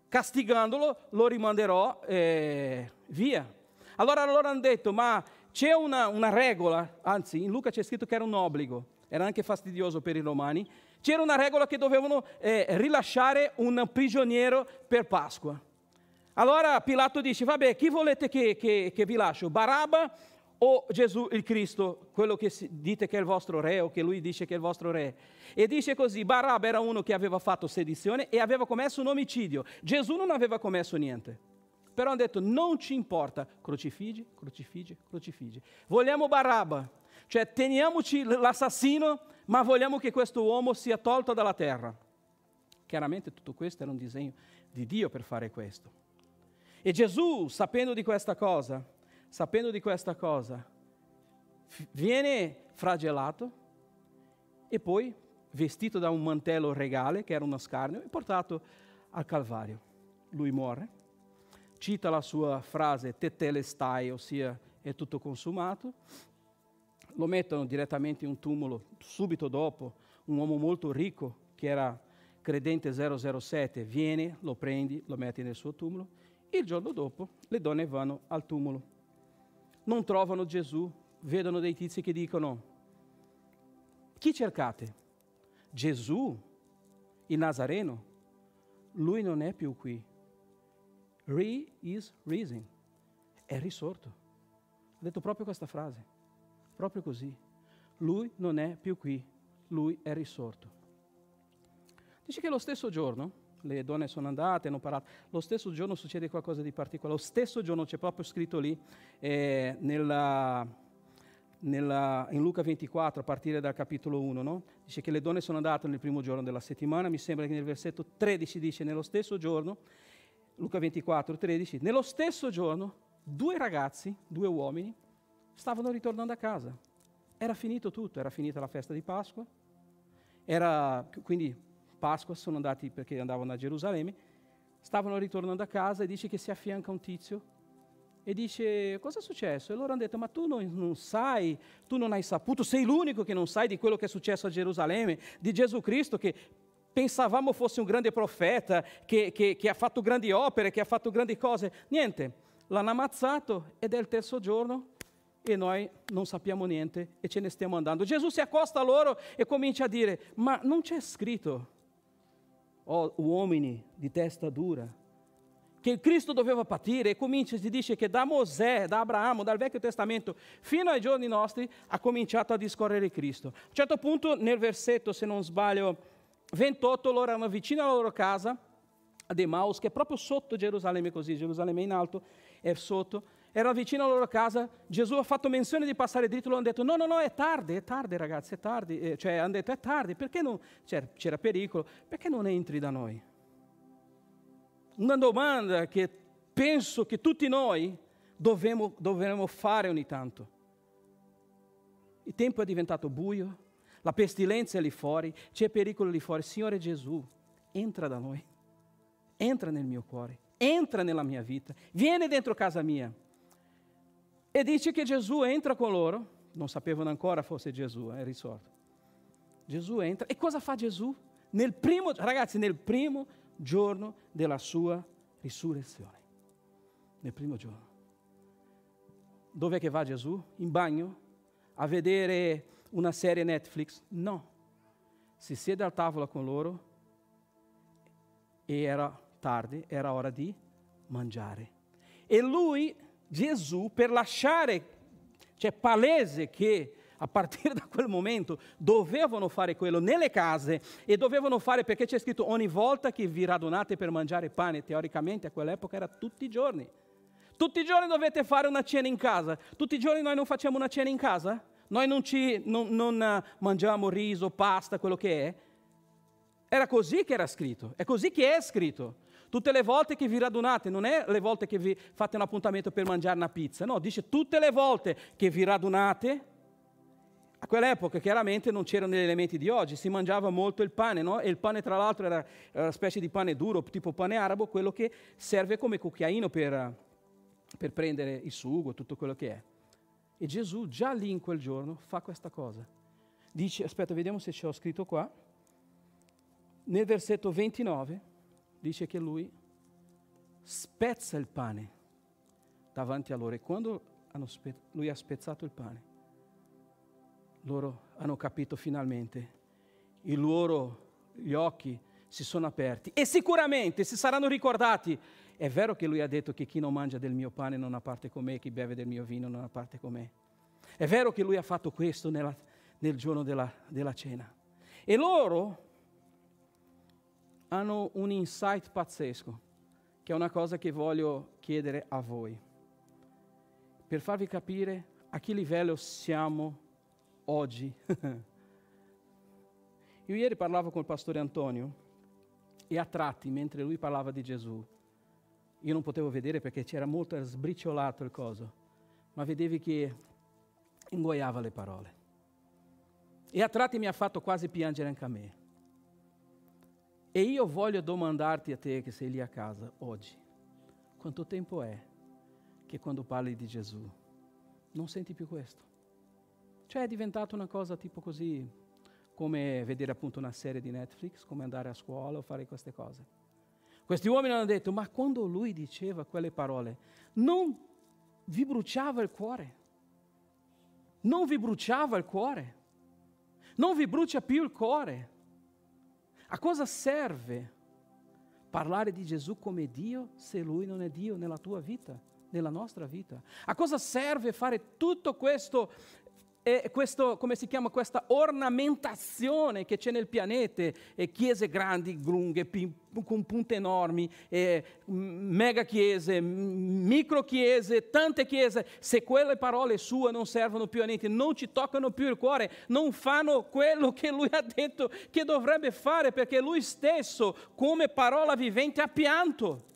Speaker 1: castigandolo lo rimanderò eh, via. Allora loro hanno detto, ma c'è una, una regola, anzi in Luca c'è scritto che era un obbligo, era anche fastidioso per i romani, c'era una regola che dovevano eh, rilasciare un prigioniero per Pasqua. Allora Pilato dice, vabbè, chi volete che, che, che vi lascio? Barabba o Gesù il Cristo, quello che dite che è il vostro re o che lui dice che è il vostro re? E dice così, Barabba era uno che aveva fatto sedizione e aveva commesso un omicidio, Gesù non aveva commesso niente. Però hanno detto non ci importa, crocifiggi, crocifiggi, crocifiggi. Vogliamo Barabba, cioè teniamoci l'assassino, ma vogliamo che questo uomo sia tolto dalla terra. Chiaramente tutto questo era un disegno di Dio per fare questo. E Gesù, sapendo di questa cosa, sapendo di questa cosa, viene flagellato e poi vestito da un mantello regale, che era uno scarnio, e portato al Calvario. Lui muore cita la sua frase tetelestai, ossia è tutto consumato, lo mettono direttamente in un tumulo subito dopo, un uomo molto ricco che era credente 007 viene, lo prendi, lo metti nel suo tumulo, il giorno dopo le donne vanno al tumulo, non trovano Gesù, vedono dei tizi che dicono, chi cercate? Gesù, il Nazareno? Lui non è più qui, Re is risen. È risorto. Ha detto proprio questa frase. Proprio così. Lui non è più qui, lui è risorto. Dice che lo stesso giorno, le donne sono andate, hanno parlato, lo stesso giorno succede qualcosa di particolare, lo stesso giorno c'è proprio scritto lì eh, nella, nella, in Luca 24, a partire dal capitolo 1, no? dice che le donne sono andate nel primo giorno della settimana, mi sembra che nel versetto 13 dice nello stesso giorno Luca 24, 13, nello stesso giorno due ragazzi, due uomini, stavano ritornando a casa. Era finito tutto, era finita la festa di Pasqua, era, quindi Pasqua sono andati perché andavano a Gerusalemme, stavano ritornando a casa e dice che si affianca un tizio e dice cosa è successo? E loro hanno detto ma tu non, non, sai, tu non hai saputo, sei l'unico che non sai di quello che è successo a Gerusalemme, di Gesù Cristo che pensavamo fosse un grande profeta, che, che, che ha fatto grandi opere, che ha fatto grandi cose. Niente, l'hanno ammazzato ed è il terzo giorno e noi non sappiamo niente e ce ne stiamo andando. Gesù si accosta a loro e comincia a dire, ma non c'è scritto, oh, uomini di testa dura, che Cristo doveva patire e comincia, si dice che da Mosè, da Abramo, dal Vecchio Testamento fino ai giorni nostri ha cominciato a discorrere Cristo. A un certo punto nel versetto, se non sbaglio, 28 loro erano vicino alla loro casa, ad Emaus, che è proprio sotto Gerusalemme così, Gerusalemme in alto, è sotto, erano vicino alla loro casa, Gesù ha fatto menzione di passare dritto, loro hanno detto no, no, no, è tardi, è tardi ragazzi, è tardi, eh, cioè hanno detto è tardi, perché non, c'era, c'era pericolo, perché non entri da noi? Una domanda che penso che tutti noi dovremmo, dovremmo fare ogni tanto. Il tempo è diventato buio, la pestilenza è lì fuori, c'è pericolo lì fuori. Signore Gesù, entra da noi, entra nel mio cuore, entra nella mia vita, vieni dentro casa mia. E dice che Gesù entra con loro, non sapevano ancora fosse Gesù, è eh, risorto. Gesù entra e cosa fa Gesù? Nel primo, ragazzi, nel primo giorno della sua risurrezione. Nel primo giorno. Dov'è che va Gesù? In bagno? A vedere una serie Netflix? No. Si siede al tavolo con loro e era tardi, era ora di mangiare. E lui, Gesù, per lasciare, cioè palese che a partire da quel momento dovevano fare quello nelle case e dovevano fare perché c'è scritto ogni volta che vi radunate per mangiare pane, teoricamente a quell'epoca era tutti i giorni. Tutti i giorni dovete fare una cena in casa. Tutti i giorni noi non facciamo una cena in casa? Noi non, ci, non, non uh, mangiamo riso, pasta, quello che è. Era così che era scritto, è così che è scritto. Tutte le volte che vi radunate, non è le volte che vi fate un appuntamento per mangiare una pizza, no, dice tutte le volte che vi radunate a quell'epoca chiaramente non c'erano gli elementi di oggi, si mangiava molto il pane, no? e il pane tra l'altro era una specie di pane duro, tipo pane arabo, quello che serve come cucchiaino per, per prendere il sugo, tutto quello che è. E Gesù già lì in quel giorno fa questa cosa. Dice, aspetta, vediamo se ci ho scritto qua. Nel versetto 29 dice che lui spezza il pane davanti a loro e quando spe- lui ha spezzato il pane, loro hanno capito finalmente, i loro gli occhi si sono aperti e sicuramente si saranno ricordati. È vero che lui ha detto che chi non mangia del mio pane non ha parte con me, chi beve del mio vino non ha parte con me. È vero che lui ha fatto questo nella, nel giorno della, della cena. E loro hanno un insight pazzesco, che è una cosa che voglio chiedere a voi, per farvi capire a che livello siamo oggi. Io ieri parlavo con il pastore Antonio e a tratti, mentre lui parlava di Gesù, io non potevo vedere perché c'era molto sbriciolato il coso, ma vedevi che ingoiava le parole. E a tratti mi ha fatto quasi piangere anche a me. E io voglio domandarti a te che sei lì a casa oggi, quanto tempo è che quando parli di Gesù non senti più questo? Cioè è diventato una cosa tipo così, come vedere appunto una serie di Netflix, come andare a scuola o fare queste cose. Questi uomini hanno detto, ma quando lui diceva quelle parole, non vi bruciava il cuore? Non vi bruciava il cuore? Non vi brucia più il cuore? A cosa serve parlare di Gesù come Dio se Lui non è Dio nella tua vita, nella nostra vita? A cosa serve fare tutto questo e questo, come si chiama, questa ornamentazione che c'è nel pianeta, e chiese grandi, lunghe, con punte enormi, mega chiese, micro chiese, tante chiese, se quelle parole sue non servono più a niente, non ci toccano più il cuore, non fanno quello che lui ha detto che dovrebbe fare, perché lui stesso, come parola vivente, ha pianto.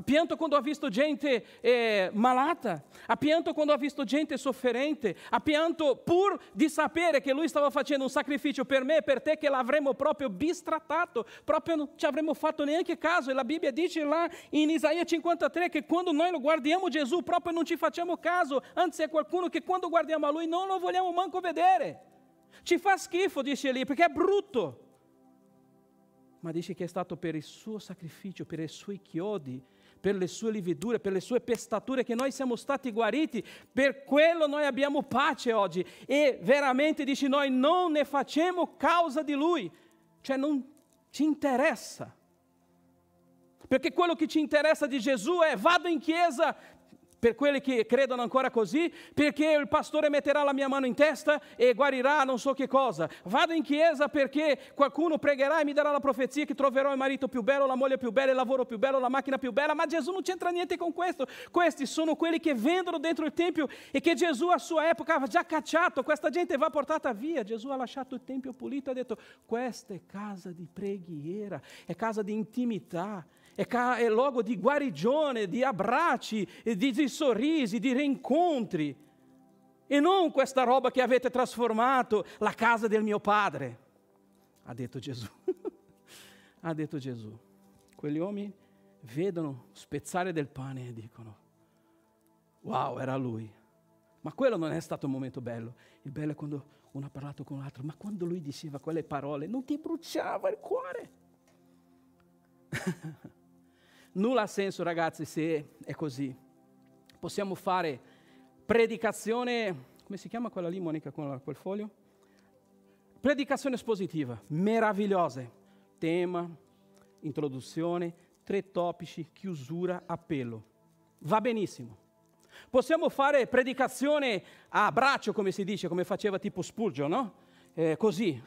Speaker 1: Ha pianto quando ha visto gente eh, malata, ha pianto quando ha visto gente sofferente, ha pianto pur di sapere che lui stava facendo un sacrificio per me e per te che l'avremmo proprio bistrattato, proprio non ci avremmo fatto neanche caso. E la Bibbia dice là in Isaia 53 che quando noi guardiamo Gesù proprio non ci facciamo caso, anzi è qualcuno che quando guardiamo a lui non lo vogliamo manco vedere. Ci fa schifo, dice lì, perché è brutto. Ma dice che è stato per il suo sacrificio, per i suoi chiodi, per le sue lividure, per le sue pestature che noi siamo stati guariti, per quello noi abbiamo pace oggi e veramente dice noi non ne facciamo causa di lui, cioè non ci interessa. Perché quello che ci interessa di Gesù è vado in chiesa, per quelli che credono ancora così, perché il pastore metterà la mia mano in testa e guarirà non so che cosa. Vado in chiesa perché qualcuno pregherà e mi darà la profezia che troverò il marito più bello, la moglie più bella, il lavoro più bello, la macchina più bella, ma Gesù non c'entra niente con questo. Questi sono quelli che vendono dentro il Tempio e che Gesù a sua epoca aveva già cacciato, questa gente va portata via. Gesù ha lasciato il Tempio pulito e ha detto questa è casa di preghiera, è casa di intimità è, luogo di guarigione, di abbracci, di, di sorrisi, di rincontri. E non questa roba che avete trasformato la casa del mio padre. Ha detto Gesù. ha detto Gesù. Quegli uomini vedono spezzare del pane e dicono, wow, era lui. Ma quello non è stato un momento bello. Il bello è quando uno ha parlato con l'altro, ma quando lui diceva quelle parole non ti bruciava il cuore. Nulla ha senso ragazzi se è così. Possiamo fare predicazione, come si chiama quella lì Monica con quel foglio? Predicazione espositiva, meravigliose. Tema, introduzione, tre topici, chiusura, appello. Va benissimo. Possiamo fare predicazione a braccio, come si dice, come faceva tipo Spurgeon, no? Eh, così,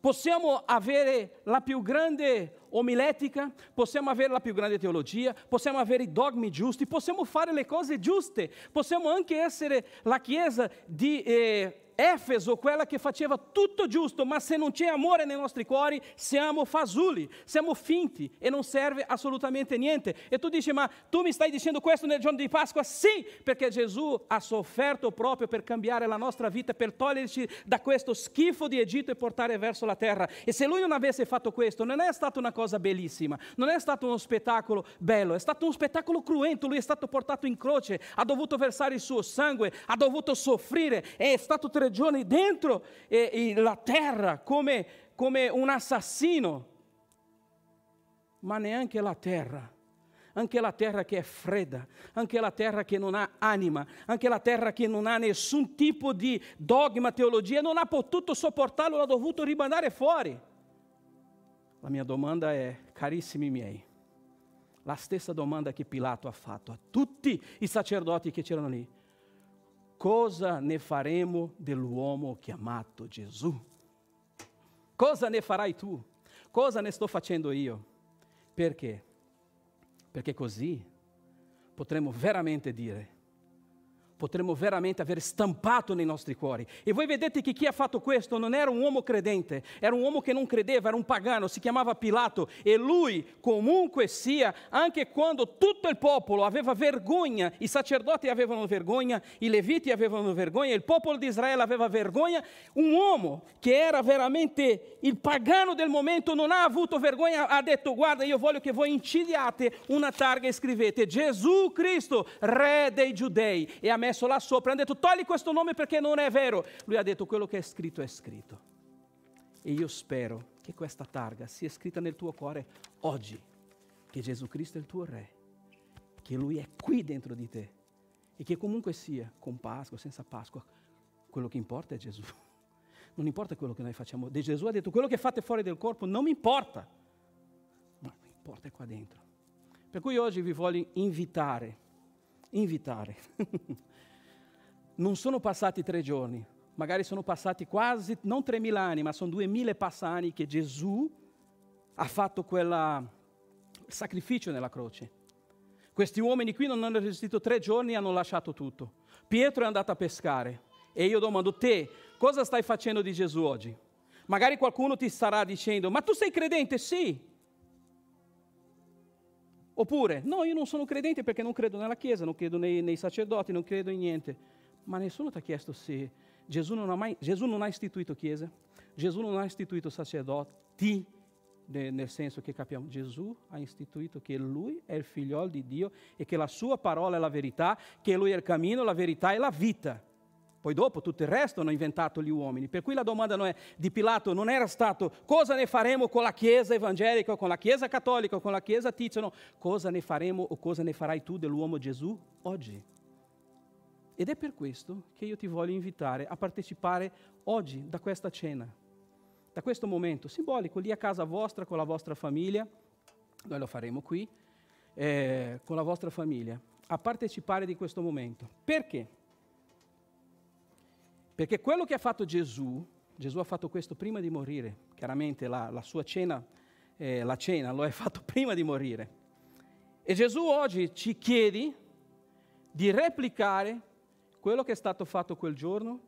Speaker 1: Possiamo avere la più grande omiletica, possiamo avere la più grande teologia, possiamo avere i dogmi giusti, possiamo fare le cose giuste, possiamo anche essere la Chiesa di... Eh, Efeso, quella che faceva tutto giusto, ma se non c'è amore nei nostri cuori, siamo fasulli, siamo finti e non serve assolutamente niente. E tu dici, ma tu mi stai dicendo questo nel giorno di Pasqua? Sì, perché Gesù ha sofferto proprio per cambiare la nostra vita, per toglierci da questo schifo di Egitto e portare verso la terra. E se lui non avesse fatto questo, non è stata una cosa bellissima, non è stato uno spettacolo bello, è stato un spettacolo cruento, lui è stato portato in croce, ha dovuto versare il suo sangue, ha dovuto soffrire, è stato tre giorni dentro eh, la terra come, come un assassino. Ma neanche la terra anche la terra che è fredda, anche la terra che non ha anima, anche la terra che non ha nessun tipo di dogma, teologia, non ha potuto sopportarlo, l'ha dovuto rimandare fuori. La mia domanda è, carissimi miei, la stessa domanda che Pilato ha fatto a tutti i sacerdoti che c'erano lì cosa ne faremo dell'uomo chiamato Gesù? Cosa ne farai tu? Cosa ne sto facendo io? Perché? Perché così potremo veramente dire potremmo veramente aver stampato nei nostri cuori. E voi vedete che chi ha fatto questo non era un uomo credente, era un uomo che non credeva, era un pagano, si chiamava Pilato e lui comunque sia, anche quando tutto il popolo aveva vergogna, i sacerdoti avevano vergogna, i leviti avevano vergogna, il popolo di Israele aveva vergogna, un uomo che era veramente il pagano del momento non ha avuto vergogna, ha detto guarda io voglio che voi incidiate una targa e scrivete Gesù Cristo, re dei giudei e a me messo là sopra, hanno detto togli questo nome perché non è vero. Lui ha detto quello che è scritto è scritto. E io spero che questa targa sia scritta nel tuo cuore oggi, che Gesù Cristo è il tuo Re, che Lui è qui dentro di te e che comunque sia, con Pasqua o senza Pasqua, quello che importa è Gesù. Non importa quello che noi facciamo. De Gesù ha detto quello che fate fuori del corpo non mi importa, ma mi importa è qua dentro. Per cui oggi vi voglio invitare, invitare non sono passati tre giorni, magari sono passati quasi, non 3.000 anni, ma sono 2.000 passani che Gesù ha fatto quel sacrificio nella croce. Questi uomini qui non hanno resistito tre giorni e hanno lasciato tutto. Pietro è andato a pescare e io domando te, cosa stai facendo di Gesù oggi? Magari qualcuno ti starà dicendo, ma tu sei credente? Sì. Oppure, no, io non sono credente perché non credo nella Chiesa, non credo nei, nei sacerdoti, non credo in niente. Ma nessuno ti ha chiesto se Gesù non ha, mai, Gesù non ha istituito chiesa, Gesù non ha istituito sacerdoti, nel senso che capiamo, Gesù ha istituito che Lui è il figliolo di Dio e che la sua parola è la verità, che Lui è il cammino, la verità e la vita. Poi dopo tutto il resto hanno inventato gli uomini. Per cui la domanda non è, di Pilato non era stato cosa ne faremo con la Chiesa evangelica, con la Chiesa cattolica, con la Chiesa tizia, cosa ne faremo o cosa ne farai tu dell'uomo Gesù oggi. Ed è per questo che io ti voglio invitare a partecipare oggi da questa cena, da questo momento simbolico, lì a casa vostra, con la vostra famiglia, noi lo faremo qui, eh, con la vostra famiglia, a partecipare di questo momento. Perché? Perché quello che ha fatto Gesù, Gesù ha fatto questo prima di morire, chiaramente la, la sua cena, eh, la cena lo ha fatto prima di morire. E Gesù oggi ci chiede di replicare quello che è stato fatto quel giorno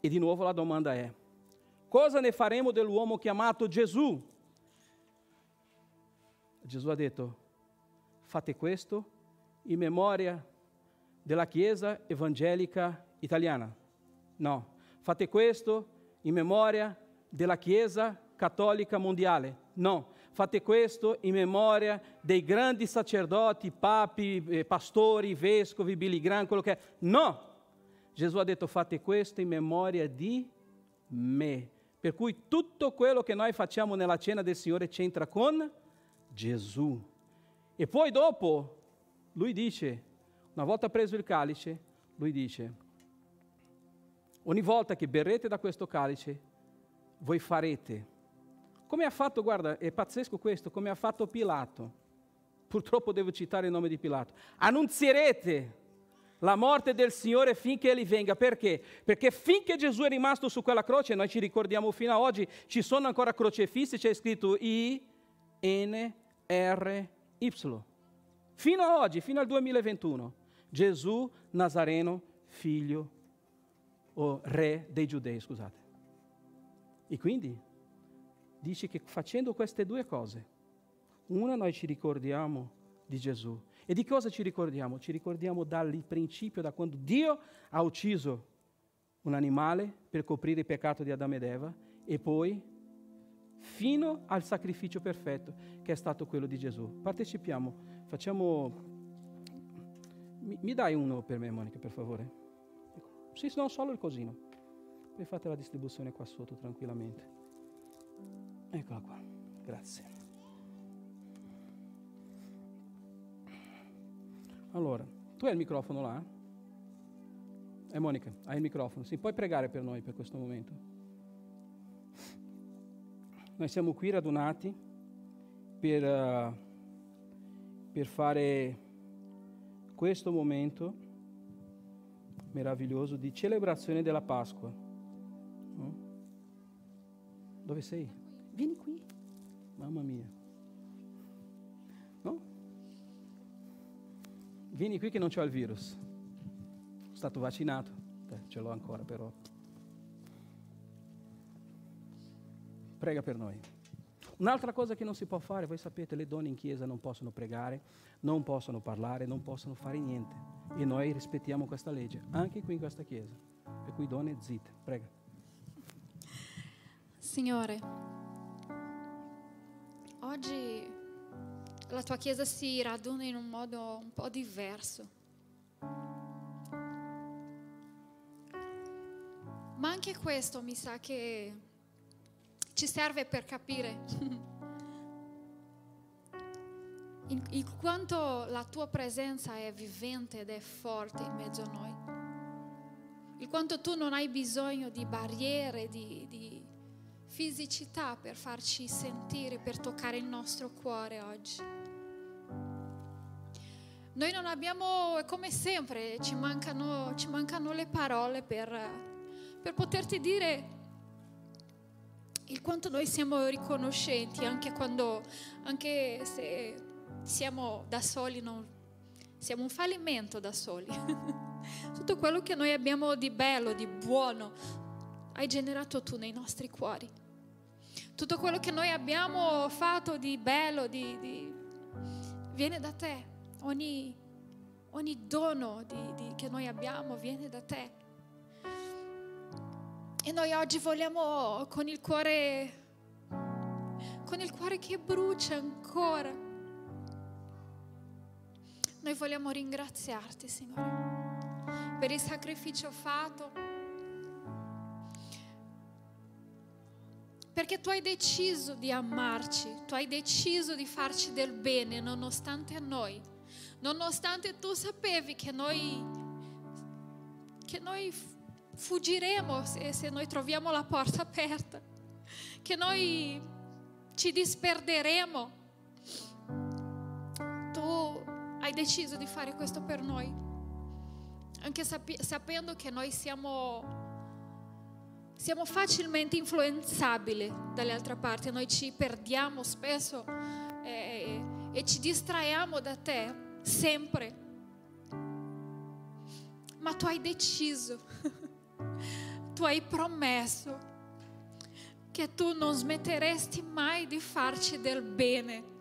Speaker 1: e di nuovo la domanda è, cosa ne faremo dell'uomo chiamato Gesù? Gesù ha detto, fate questo in memoria della Chiesa evangelica italiana. No, fate questo in memoria della Chiesa cattolica mondiale. No, fate questo in memoria dei grandi sacerdoti, papi, eh, pastori, vescovi, Billy Graham, quello che è. No! Gesù ha detto fate questo in memoria di me. Per cui tutto quello che noi facciamo nella cena del Signore c'entra con Gesù. E poi dopo lui dice, una volta preso il calice, lui dice, ogni volta che berrete da questo calice, voi farete come ha fatto, guarda, è pazzesco questo, come ha fatto Pilato. Purtroppo devo citare il nome di Pilato. Annunzierete la morte del Signore finché Egli venga. Perché? Perché finché Gesù è rimasto su quella croce, noi ci ricordiamo fino ad oggi, ci sono ancora crocefissi, c'è scritto I, N, R, Y. Fino ad oggi, fino al 2021, Gesù Nazareno, figlio o re dei giudei, scusate. E quindi dice che facendo queste due cose, una noi ci ricordiamo di Gesù. E di cosa ci ricordiamo? Ci ricordiamo dal principio, da quando Dio ha ucciso un animale per coprire il peccato di Adamo ed Eva e poi fino al sacrificio perfetto che è stato quello di Gesù. Partecipiamo, facciamo... Mi, mi dai uno per me, Monica, per favore? Sì, no, solo il cosino. Poi fate la distribuzione qua sotto tranquillamente. Eccola qua, grazie. Allora, tu hai il microfono là? E eh, Monica, hai il microfono. Sì, puoi pregare per noi per questo momento. Noi siamo qui radunati per, uh, per fare questo momento meraviglioso di celebrazione della Pasqua. No? Dove sei? Vieni qui. Mamma mia. No? Vieni qui che non c'ho il virus. Sono stato vaccinato. Eh, ce l'ho ancora però. Prega per noi. Un'altra cosa che non si può fare, voi sapete, le donne in chiesa non possono pregare, non possono parlare, non possono fare niente. E noi rispettiamo questa legge, anche qui in questa chiesa. Per cui donne zitte, prega.
Speaker 2: Signore, Oggi la tua chiesa si raduna in un modo un po' diverso. Ma anche questo mi sa che ci serve per capire in, in, quanto la tua presenza è vivente ed è forte in mezzo a noi. Il quanto tu non hai bisogno di barriere, di, di fisicità per farci sentire, per toccare il nostro cuore oggi. Noi non abbiamo, come sempre, ci mancano, ci mancano le parole per, per poterti dire il quanto noi siamo riconoscenti, anche quando, anche se siamo da soli, non, siamo un fallimento da soli. Tutto quello che noi abbiamo di bello, di buono, hai generato tu nei nostri cuori. Tutto quello che noi abbiamo fatto di bello, di, di, viene da te. Ogni, ogni dono di, che noi abbiamo viene da te. E noi oggi vogliamo con il cuore, con il cuore che brucia ancora, noi vogliamo ringraziarti, Signore. per il sacrificio fatto. Perché tu hai deciso di amarci, tu hai deciso di farci del bene nonostante a noi, nonostante tu sapevi che noi, che noi fuggiremo se, se noi troviamo la porta aperta, che noi ci disperderemo. Tu hai deciso di fare questo per noi, anche sapi- sapendo che noi siamo siamo facilmente influenzabili dalle altre parti, noi ci perdiamo spesso eh, e ci distraiamo da te sempre. Ma tu hai deciso, tu hai promesso che tu non smetteresti mai di farci del bene.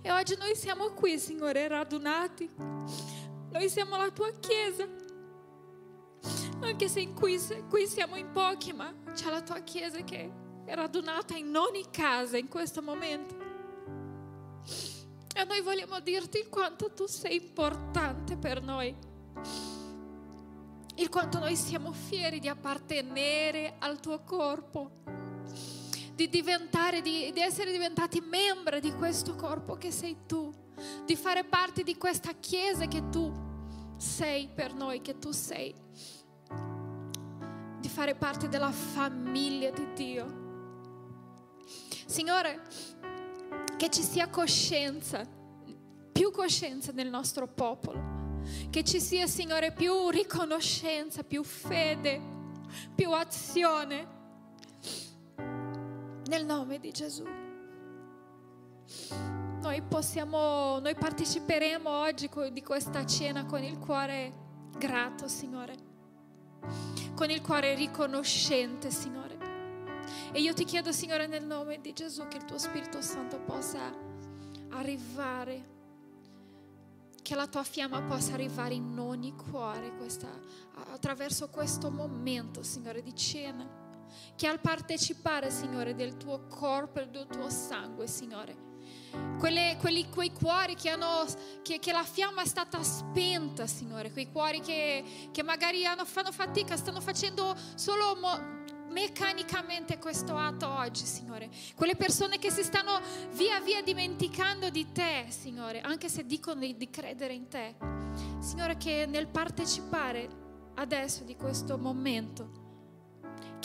Speaker 2: E oggi noi siamo qui, Signore, radunati. Noi siamo la tua Chiesa anche se qui, qui siamo in pochi, ma c'è la tua chiesa che è radunata in ogni casa in questo momento. E noi vogliamo dirti quanto tu sei importante per noi, il quanto noi siamo fieri di appartenere al tuo corpo, di diventare, di, di essere diventati membri di questo corpo che sei tu, di fare parte di questa chiesa che tu sei per noi, che tu sei di fare parte della famiglia di Dio. Signore, che ci sia coscienza, più coscienza nel nostro popolo, che ci sia, Signore, più riconoscenza, più fede, più azione. Nel nome di Gesù. Noi possiamo, noi parteciperemo oggi di questa cena con il cuore grato, Signore con il cuore riconoscente, Signore. E io ti chiedo, Signore, nel nome di Gesù, che il tuo Spirito Santo possa arrivare, che la tua fiamma possa arrivare in ogni cuore questa, attraverso questo momento, Signore, di cena. Che al partecipare, Signore, del tuo corpo e del tuo sangue, Signore, quelle, quelli, quei cuori che, hanno, che, che, la fiamma è stata spenta, Signore, quei cuori che, che magari hanno, fanno fatica, stanno facendo solo mo- meccanicamente questo atto oggi, Signore. Quelle persone che si stanno via via dimenticando di te, Signore, anche se dicono di, di credere in te. Signore, che nel partecipare adesso di questo momento,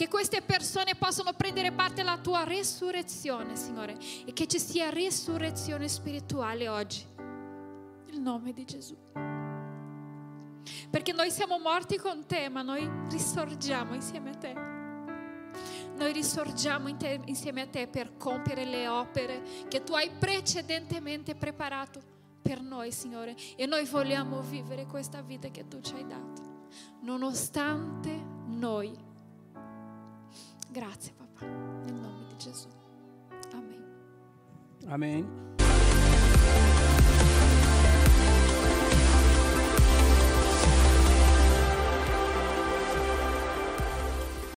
Speaker 2: che queste persone possano prendere parte alla tua resurrezione, Signore, e che ci sia resurrezione spirituale oggi. Nel nome di Gesù. Perché noi siamo morti con te, ma noi risorgiamo insieme a te. Noi risorgiamo te, insieme a te per compiere le opere che tu hai precedentemente preparato per noi, Signore. E noi vogliamo vivere questa vita che tu ci hai dato, nonostante noi Grazie papà, nel nome di Gesù. Amen.
Speaker 1: Amen.